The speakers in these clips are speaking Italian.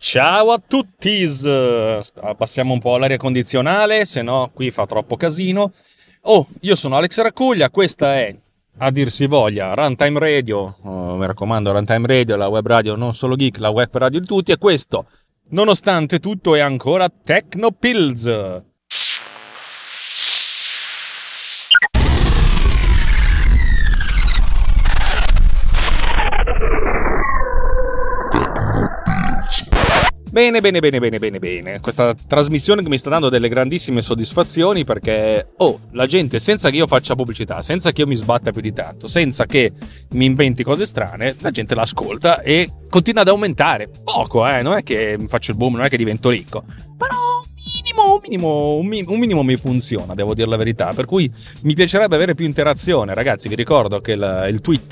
Ciao a tutti! Abbassiamo un po' l'aria condizionale, se no qui fa troppo casino. Oh, io sono Alex Raccuglia, questa è, a dir si voglia, Runtime Radio. Oh, mi raccomando, Runtime Radio, la web radio non solo geek, la web radio di tutti. E questo, nonostante tutto, è ancora Tecnopills. Bene, bene, bene, bene, bene, bene. Questa trasmissione mi sta dando delle grandissime soddisfazioni perché, oh, la gente senza che io faccia pubblicità, senza che io mi sbatta più di tanto, senza che mi inventi cose strane, la gente l'ascolta e continua ad aumentare. Poco, eh, non è che faccio il boom, non è che divento ricco, però un minimo, un minimo, un minimo mi funziona, devo dire la verità. Per cui mi piacerebbe avere più interazione. Ragazzi, vi ricordo che il, il tweet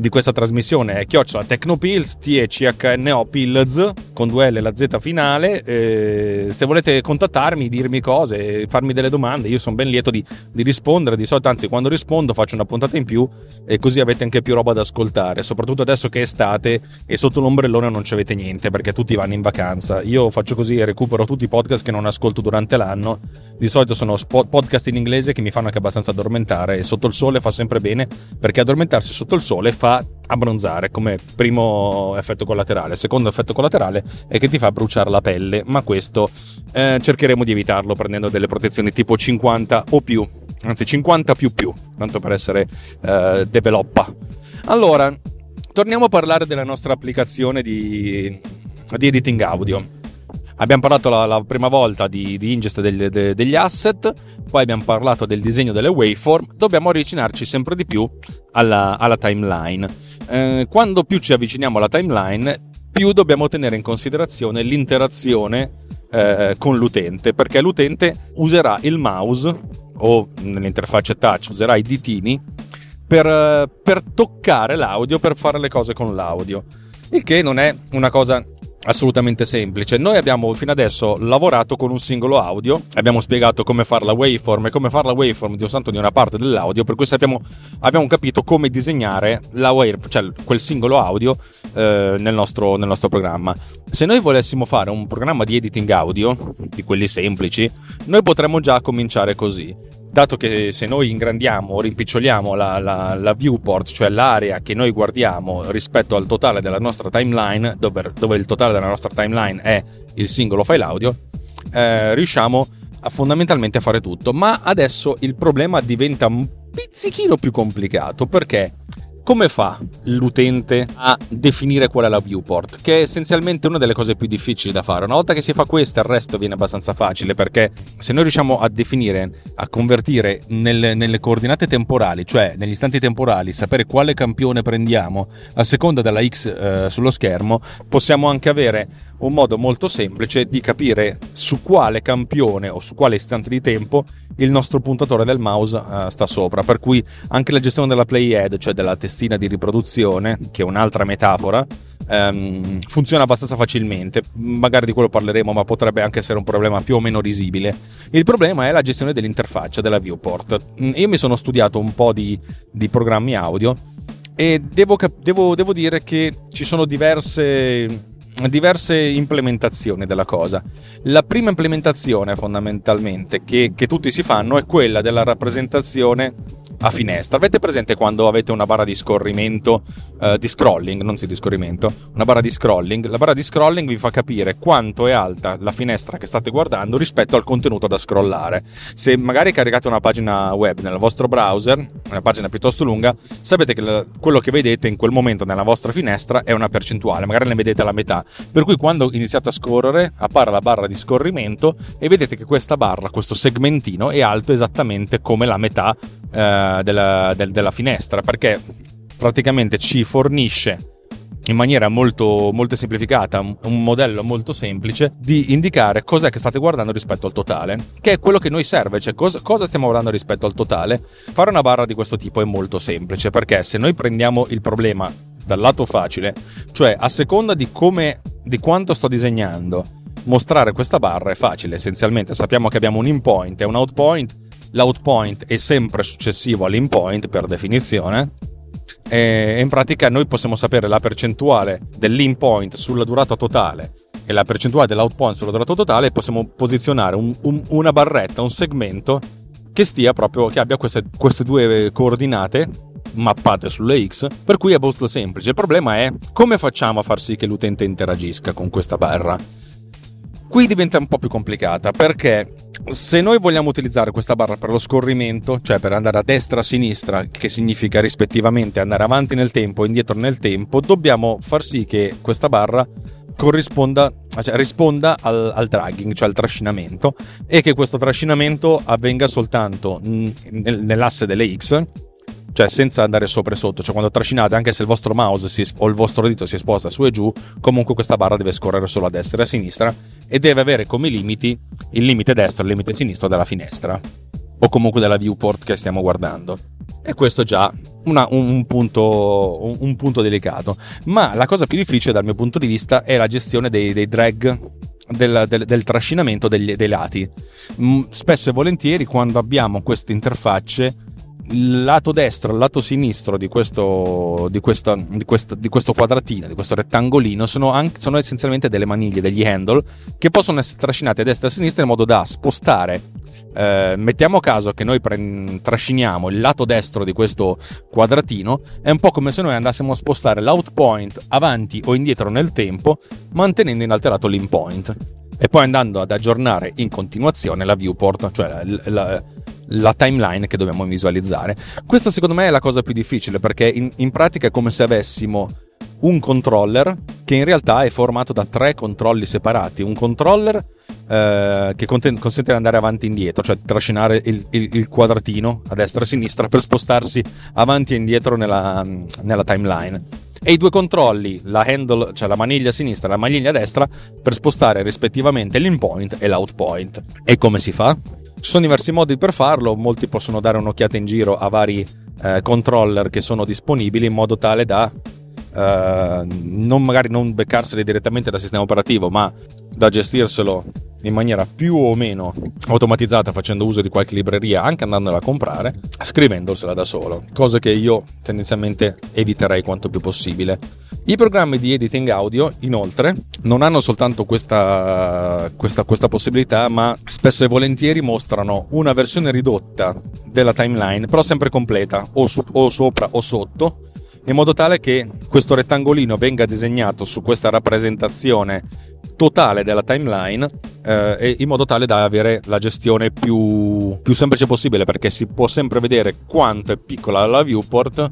di questa trasmissione è chiocciola Tecnopills, T-E-C-H-N-O Pills, con due L la Z finale. Eh, se volete contattarmi, dirmi cose, farmi delle domande, io sono ben lieto di, di, rispondere. Di solito, anzi, quando rispondo faccio una puntata in più e così avete anche più roba da ascoltare. Soprattutto adesso che è estate e sotto l'ombrellone non ci avete niente perché tutti vanno in vacanza. Io faccio così e recupero tutti i podcast che non ascolto durante l'anno. Di solito sono podcast in inglese che mi fanno anche abbastanza addormentare e sotto il sole fa sempre bene perché addormentarsi sotto il sole fa abbronzare come primo effetto collaterale. Secondo effetto collaterale è che ti fa bruciare la pelle, ma questo eh, cercheremo di evitarlo prendendo delle protezioni tipo 50 o più, anzi 50 più più, tanto per essere eh, developpa. Allora, torniamo a parlare della nostra applicazione di, di editing audio. Abbiamo parlato la, la prima volta di, di ingest degli, de, degli asset, poi abbiamo parlato del disegno delle waveform, dobbiamo avvicinarci sempre di più alla, alla timeline. Eh, quando più ci avviciniamo alla timeline, più dobbiamo tenere in considerazione l'interazione eh, con l'utente, perché l'utente userà il mouse o nell'interfaccia touch userà i ditini per, per toccare l'audio, per fare le cose con l'audio. Il che non è una cosa assolutamente semplice. Noi abbiamo fino adesso lavorato con un singolo audio, abbiamo spiegato come fare la waveform e come fare la waveform di un santo di una parte dell'audio, per cui sappiamo, abbiamo capito come disegnare la wave, cioè quel singolo audio eh, nel, nostro, nel nostro programma. Se noi volessimo fare un programma di editing audio, di quelli semplici, noi potremmo già cominciare così dato che se noi ingrandiamo o rimpiccioliamo la, la, la, viewport, cioè l'area che noi guardiamo rispetto al totale della nostra timeline, dove, dove il totale della nostra timeline è il singolo file audio, eh, riusciamo a, fondamentalmente a fare tutto. Ma adesso il problema diventa un pizzichino più complicato perché come fa l'utente a definire qual è la viewport? Che è essenzialmente una delle cose più difficili da fare. Una volta che si fa questo, il resto viene abbastanza facile perché se noi riusciamo a definire, a convertire nelle, nelle coordinate temporali, cioè negli istanti temporali, sapere quale campione prendiamo a seconda della X eh, sullo schermo, possiamo anche avere un modo molto semplice di capire su quale campione o su quale istante di tempo il nostro puntatore del mouse uh, sta sopra. Per cui anche la gestione della playhead, cioè della testina di riproduzione, che è un'altra metafora, um, funziona abbastanza facilmente. Magari di quello parleremo, ma potrebbe anche essere un problema più o meno risibile. Il problema è la gestione dell'interfaccia, della viewport. Mm, io mi sono studiato un po' di, di programmi audio e devo, devo, devo dire che ci sono diverse diverse implementazioni della cosa. La prima implementazione fondamentalmente che, che tutti si fanno è quella della rappresentazione a finestra. Avete presente quando avete una barra di scorrimento, uh, di scrolling, non si di scorrimento, una barra di scrolling? La barra di scrolling vi fa capire quanto è alta la finestra che state guardando rispetto al contenuto da scrollare. Se magari caricate una pagina web nel vostro browser, una pagina piuttosto lunga, sapete che quello che vedete in quel momento nella vostra finestra è una percentuale, magari ne vedete la metà. Per cui quando iniziate a scorrere appare la barra di scorrimento e vedete che questa barra, questo segmentino è alto esattamente come la metà eh, della, del, della finestra perché praticamente ci fornisce in maniera molto, molto semplificata, un modello molto semplice di indicare cos'è che state guardando rispetto al totale, che è quello che noi serve, cioè cosa, cosa stiamo guardando rispetto al totale. Fare una barra di questo tipo è molto semplice perché se noi prendiamo il problema dal lato facile, cioè a seconda di come, di quanto sto disegnando, mostrare questa barra è facile, essenzialmente sappiamo che abbiamo un in point e un out point, l'out point è sempre successivo all'in point per definizione e in pratica noi possiamo sapere la percentuale dell'in point sulla durata totale e la percentuale dell'out point sulla durata totale possiamo posizionare un, un, una barretta, un segmento che stia proprio, che abbia queste, queste due coordinate mappate sulle X, per cui è molto semplice. Il problema è come facciamo a far sì che l'utente interagisca con questa barra. Qui diventa un po' più complicata perché se noi vogliamo utilizzare questa barra per lo scorrimento, cioè per andare a destra a sinistra, che significa rispettivamente andare avanti nel tempo e indietro nel tempo, dobbiamo far sì che questa barra corrisponda, cioè risponda al, al, dragging, cioè al trascinamento, e che questo trascinamento avvenga soltanto nell'asse delle X, cioè senza andare sopra e sotto, cioè quando trascinate, anche se il vostro mouse si, o il vostro dito si sposta su e giù, comunque questa barra deve scorrere solo a destra e a sinistra e deve avere come limiti il limite destro e il limite sinistro della finestra o comunque della viewport che stiamo guardando. E questo è già una, un, punto, un, un, punto, delicato. Ma la cosa più difficile dal mio punto di vista è la gestione dei, dei drag del, del, del, trascinamento degli, dei lati. Mm, spesso e volentieri quando abbiamo queste interfacce il lato destro e il lato sinistro di questo, di, questa, di, questo, di questo, quadratino, di questo rettangolino, sono, anche, sono, essenzialmente delle maniglie, degli handle che possono essere trascinate a destra e a sinistra in modo da spostare. Eh, mettiamo caso che noi pre- trasciniamo il lato destro di questo quadratino, è un po' come se noi andassimo a spostare l'out point avanti o indietro nel tempo, mantenendo inalterato l'in point e poi andando ad aggiornare in continuazione la viewport, cioè la, la, la timeline che dobbiamo visualizzare. Questa secondo me è la cosa più difficile perché in, in pratica è come se avessimo un controller che in realtà è formato da tre controlli separati. Un controller eh, che conten- consente di andare avanti e indietro, cioè trascinare il, il, il, quadratino a destra e a sinistra per spostarsi avanti e indietro nella, nella timeline. E i due controlli, la handle, cioè la maniglia sinistra e la maniglia destra, per spostare rispettivamente l'in point e l'out point. E come si fa? Ci sono diversi modi per farlo, molti possono dare un'occhiata in giro a vari eh, controller che sono disponibili in modo tale da eh, non magari non beccarseli direttamente dal sistema operativo, ma da gestirselo in maniera più o meno automatizzata facendo uso di qualche libreria anche andandola a comprare scrivendosela da solo cosa che io tendenzialmente eviterei quanto più possibile. I programmi di editing audio inoltre non hanno soltanto questa, questa, questa possibilità ma spesso e volentieri mostrano una versione ridotta della timeline però sempre completa o, su, o sopra o sotto in modo tale che questo rettangolino venga disegnato su questa rappresentazione totale della timeline eh, in modo tale da avere la gestione più, più semplice possibile perché si può sempre vedere quanto è piccola la viewport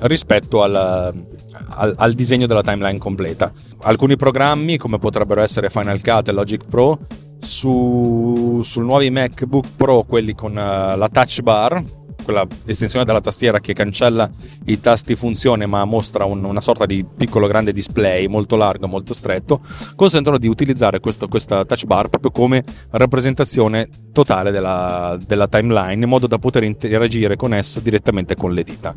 rispetto al, al, al, disegno della timeline completa. Alcuni programmi, come potrebbero essere Final Cut e Logic Pro, su, su nuovi MacBook Pro, quelli con uh, la touch bar, quella estensione della tastiera che cancella i tasti funzione ma mostra un, una sorta di piccolo grande display molto largo, molto stretto, consentono di utilizzare questo, questa touch bar proprio come rappresentazione totale della, della timeline in modo da poter interagire con essa direttamente con le dita.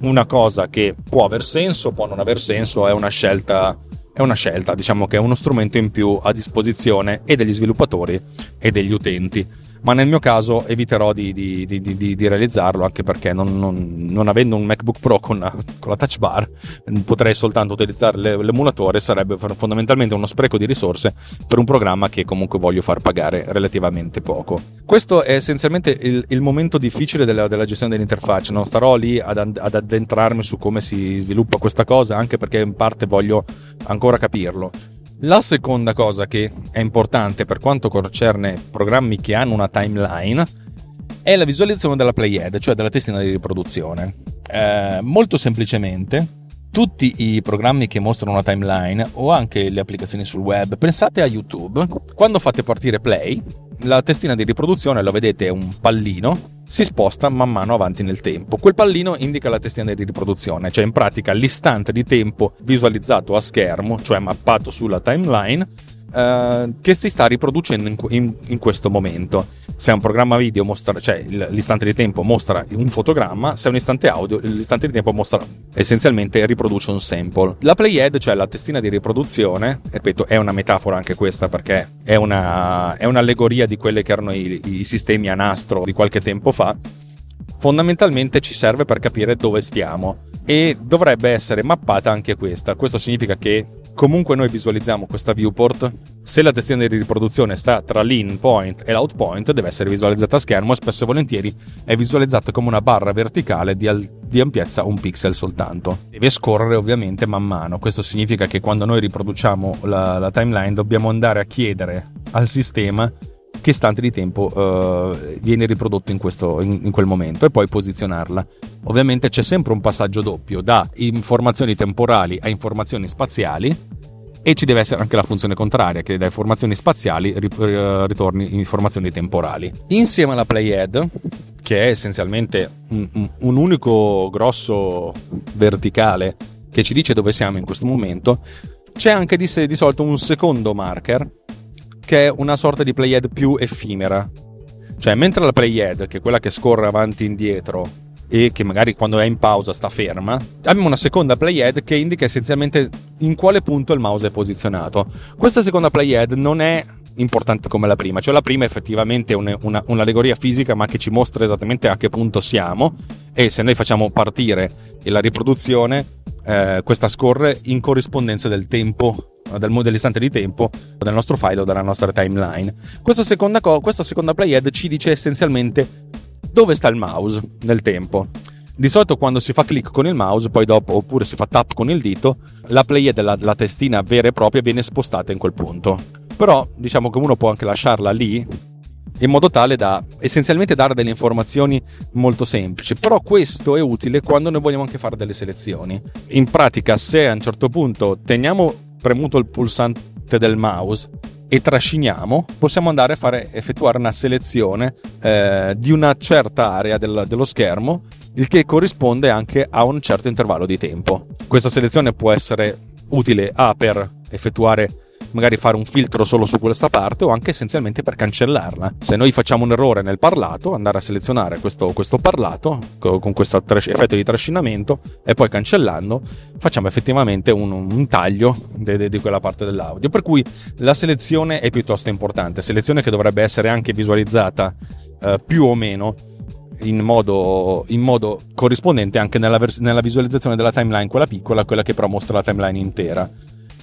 Una cosa che può aver senso, può non aver senso, è una scelta è una scelta, diciamo che è uno strumento in più a disposizione e degli sviluppatori e degli utenti ma nel mio caso eviterò di, di, di, di realizzarlo anche perché non, non, non, avendo un MacBook Pro con la, con la touch bar potrei soltanto utilizzare l'emulatore sarebbe fondamentalmente uno spreco di risorse per un programma che comunque voglio far pagare relativamente poco. Questo è essenzialmente il, il momento difficile della, della, gestione dell'interfaccia non starò lì ad, ad addentrarmi su come si sviluppa questa cosa anche perché in parte voglio ancora capirlo la seconda cosa che è importante per quanto concerne programmi che hanno una timeline è la visualizzazione della playhead, cioè della testina di riproduzione. Eh, molto semplicemente, tutti i programmi che mostrano una timeline o anche le applicazioni sul web, pensate a YouTube, quando fate partire play, la testina di riproduzione lo vedete è un pallino si sposta man mano avanti nel tempo. Quel pallino indica la testina di riproduzione, cioè in pratica l'istante di tempo visualizzato a schermo, cioè mappato sulla timeline, eh, che si sta riproducendo in, in, in, questo momento. Se un programma video mostra, cioè l'istante di tempo mostra un fotogramma, se un istante audio, l'istante di tempo mostra essenzialmente riproduce un sample. La playhead, cioè la testina di riproduzione, ripeto, è una metafora anche questa perché è, una, è un'allegoria di quelli che erano i, i sistemi a nastro di qualche tempo fa. Fondamentalmente ci serve per capire dove stiamo e dovrebbe essere mappata anche questa. Questo significa che comunque noi visualizziamo questa viewport. Se la testina di riproduzione sta tra l'in point e l'out point, deve essere visualizzata a schermo e spesso e volentieri è visualizzata come una barra verticale di, al- di ampiezza un pixel soltanto. Deve scorrere ovviamente man mano. Questo significa che quando noi riproduciamo la, la timeline dobbiamo andare a chiedere al sistema che istante di tempo uh, viene riprodotto in, questo, in, in, quel momento e poi posizionarla. Ovviamente c'è sempre un passaggio doppio da informazioni temporali a informazioni spaziali e ci deve essere anche la funzione contraria che da informazioni spaziali ritorni informazioni temporali. Insieme alla playhead, che è essenzialmente un, un unico grosso verticale che ci dice dove siamo in questo momento, c'è anche di, di solito un secondo marker che è una sorta di playhead più effimera. Cioè, mentre la playhead, che è quella che scorre avanti e indietro e che magari quando è in pausa sta ferma, abbiamo una seconda playhead che indica essenzialmente in quale punto il mouse è posizionato. Questa seconda playhead non è importante come la prima, cioè la prima è effettivamente un, una, un'allegoria fisica ma che ci mostra esattamente a che punto siamo e se noi facciamo partire la riproduzione eh, questa scorre in corrispondenza del tempo del, dell'istante di tempo del nostro file o della nostra timeline. Questa seconda, co- questa seconda playhead ci dice essenzialmente dove sta il mouse nel tempo. Di solito quando si fa clic con il mouse, poi dopo, oppure si fa tap con il dito, la playhead, la, la testina vera e propria, viene spostata in quel punto. Però diciamo che uno può anche lasciarla lì in modo tale da essenzialmente dare delle informazioni molto semplici. Però questo è utile quando noi vogliamo anche fare delle selezioni. In pratica, se a un certo punto teniamo premuto il pulsante del mouse e trasciniamo, possiamo andare a fare, effettuare una selezione eh, di una certa area del, dello schermo, il che corrisponde anche a un certo intervallo di tempo. Questa selezione può essere utile A per effettuare magari fare un filtro solo su questa parte o anche essenzialmente per cancellarla. Se noi facciamo un errore nel parlato, andare a selezionare questo, questo parlato con questo effetto di trascinamento e poi cancellando facciamo effettivamente un, un taglio di quella parte dell'audio. Per cui la selezione è piuttosto importante, selezione che dovrebbe essere anche visualizzata eh, più o meno in modo, in modo, corrispondente anche nella, vers- nella, visualizzazione della timeline, quella piccola, quella che però mostra la timeline intera.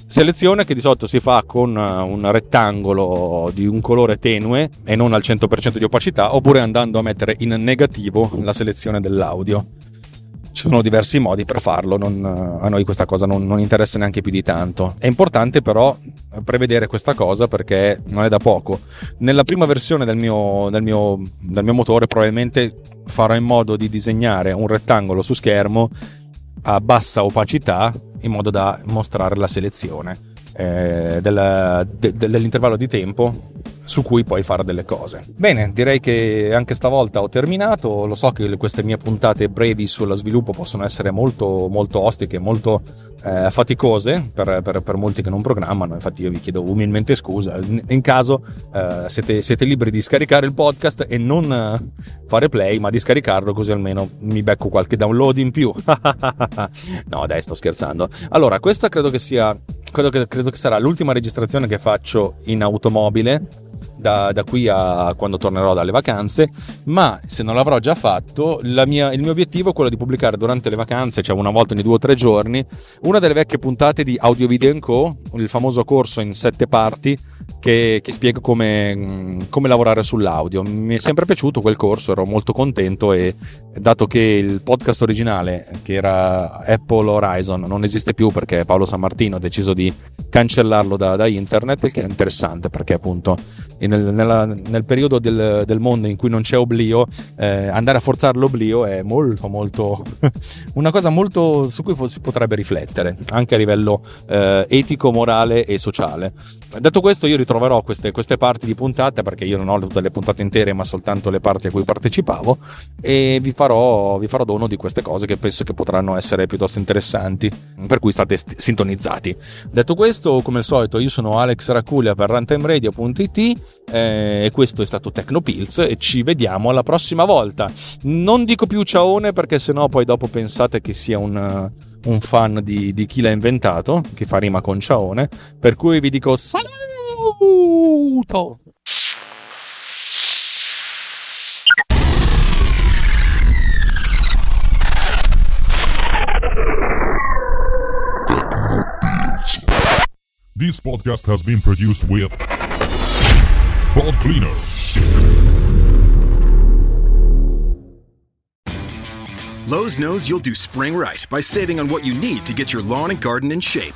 Selezione che di solito si fa con uh, un rettangolo di un colore tenue e non al 100% di opacità, oppure andando a mettere in negativo la selezione dell'audio. Ci sono diversi modi per farlo, non, uh, a noi questa cosa non, non, interessa neanche più di tanto. È importante però prevedere questa cosa perché non è da poco. Nella prima versione del mio, del mio, del mio motore probabilmente farò in modo di disegnare un rettangolo su schermo a bassa opacità in modo da mostrare la selezione eh, del, de, dell'intervallo di tempo su cui puoi fare delle cose. Bene, direi che anche stavolta ho terminato. Lo so che queste mie puntate brevi sullo sviluppo possono essere molto, molto ostiche, molto eh, faticose per, per, per, molti che non programmano. Infatti, io vi chiedo umilmente scusa. In, in caso eh, siete, siete, liberi di scaricare il podcast e non eh, fare play, ma di scaricarlo così almeno mi becco qualche download in più. no, dai, sto scherzando. Allora, questa credo che sia. Credo che, credo che sarà l'ultima registrazione che faccio in automobile da, da, qui a quando tornerò dalle vacanze, ma se non l'avrò già fatto, mia, il mio obiettivo è quello di pubblicare durante le vacanze, cioè una volta ogni due o tre giorni, una delle vecchie puntate di Audio Video Co., il famoso corso in sette parti che, che spiega come, come, lavorare sull'audio. Mi è sempre piaciuto quel corso, ero molto contento e dato che il podcast originale, che era Apple Horizon, non esiste più perché Paolo San Martino ha deciso di cancellarlo da, da internet, il che è interessante perché appunto nel, nella, nel periodo del, del, mondo in cui non c'è oblio, eh, andare a forzare l'oblio è molto, molto una cosa molto su cui si potrebbe riflettere anche a livello eh, etico, morale e sociale. Detto questo, io ritroverò queste, queste parti di puntate perché io non ho tutte le puntate intere, ma soltanto le parti a cui partecipavo e vi farò, vi farò dono di queste cose che penso che potranno essere piuttosto interessanti, per cui state st- sintonizzati. Detto questo, come al solito, io sono Alex Raculia per runtimeradio.it eh, e questo è stato Tecnopills e ci vediamo alla prossima volta. Non dico più ciaone perché sennò poi dopo pensate che sia un, un fan di, di, chi l'ha inventato, che fa rima con ciaone, per cui vi dico saluto! This podcast has been produced with Pod Cleaner. Lowe's knows you'll do spring right by saving on what you need to get your lawn and garden in shape.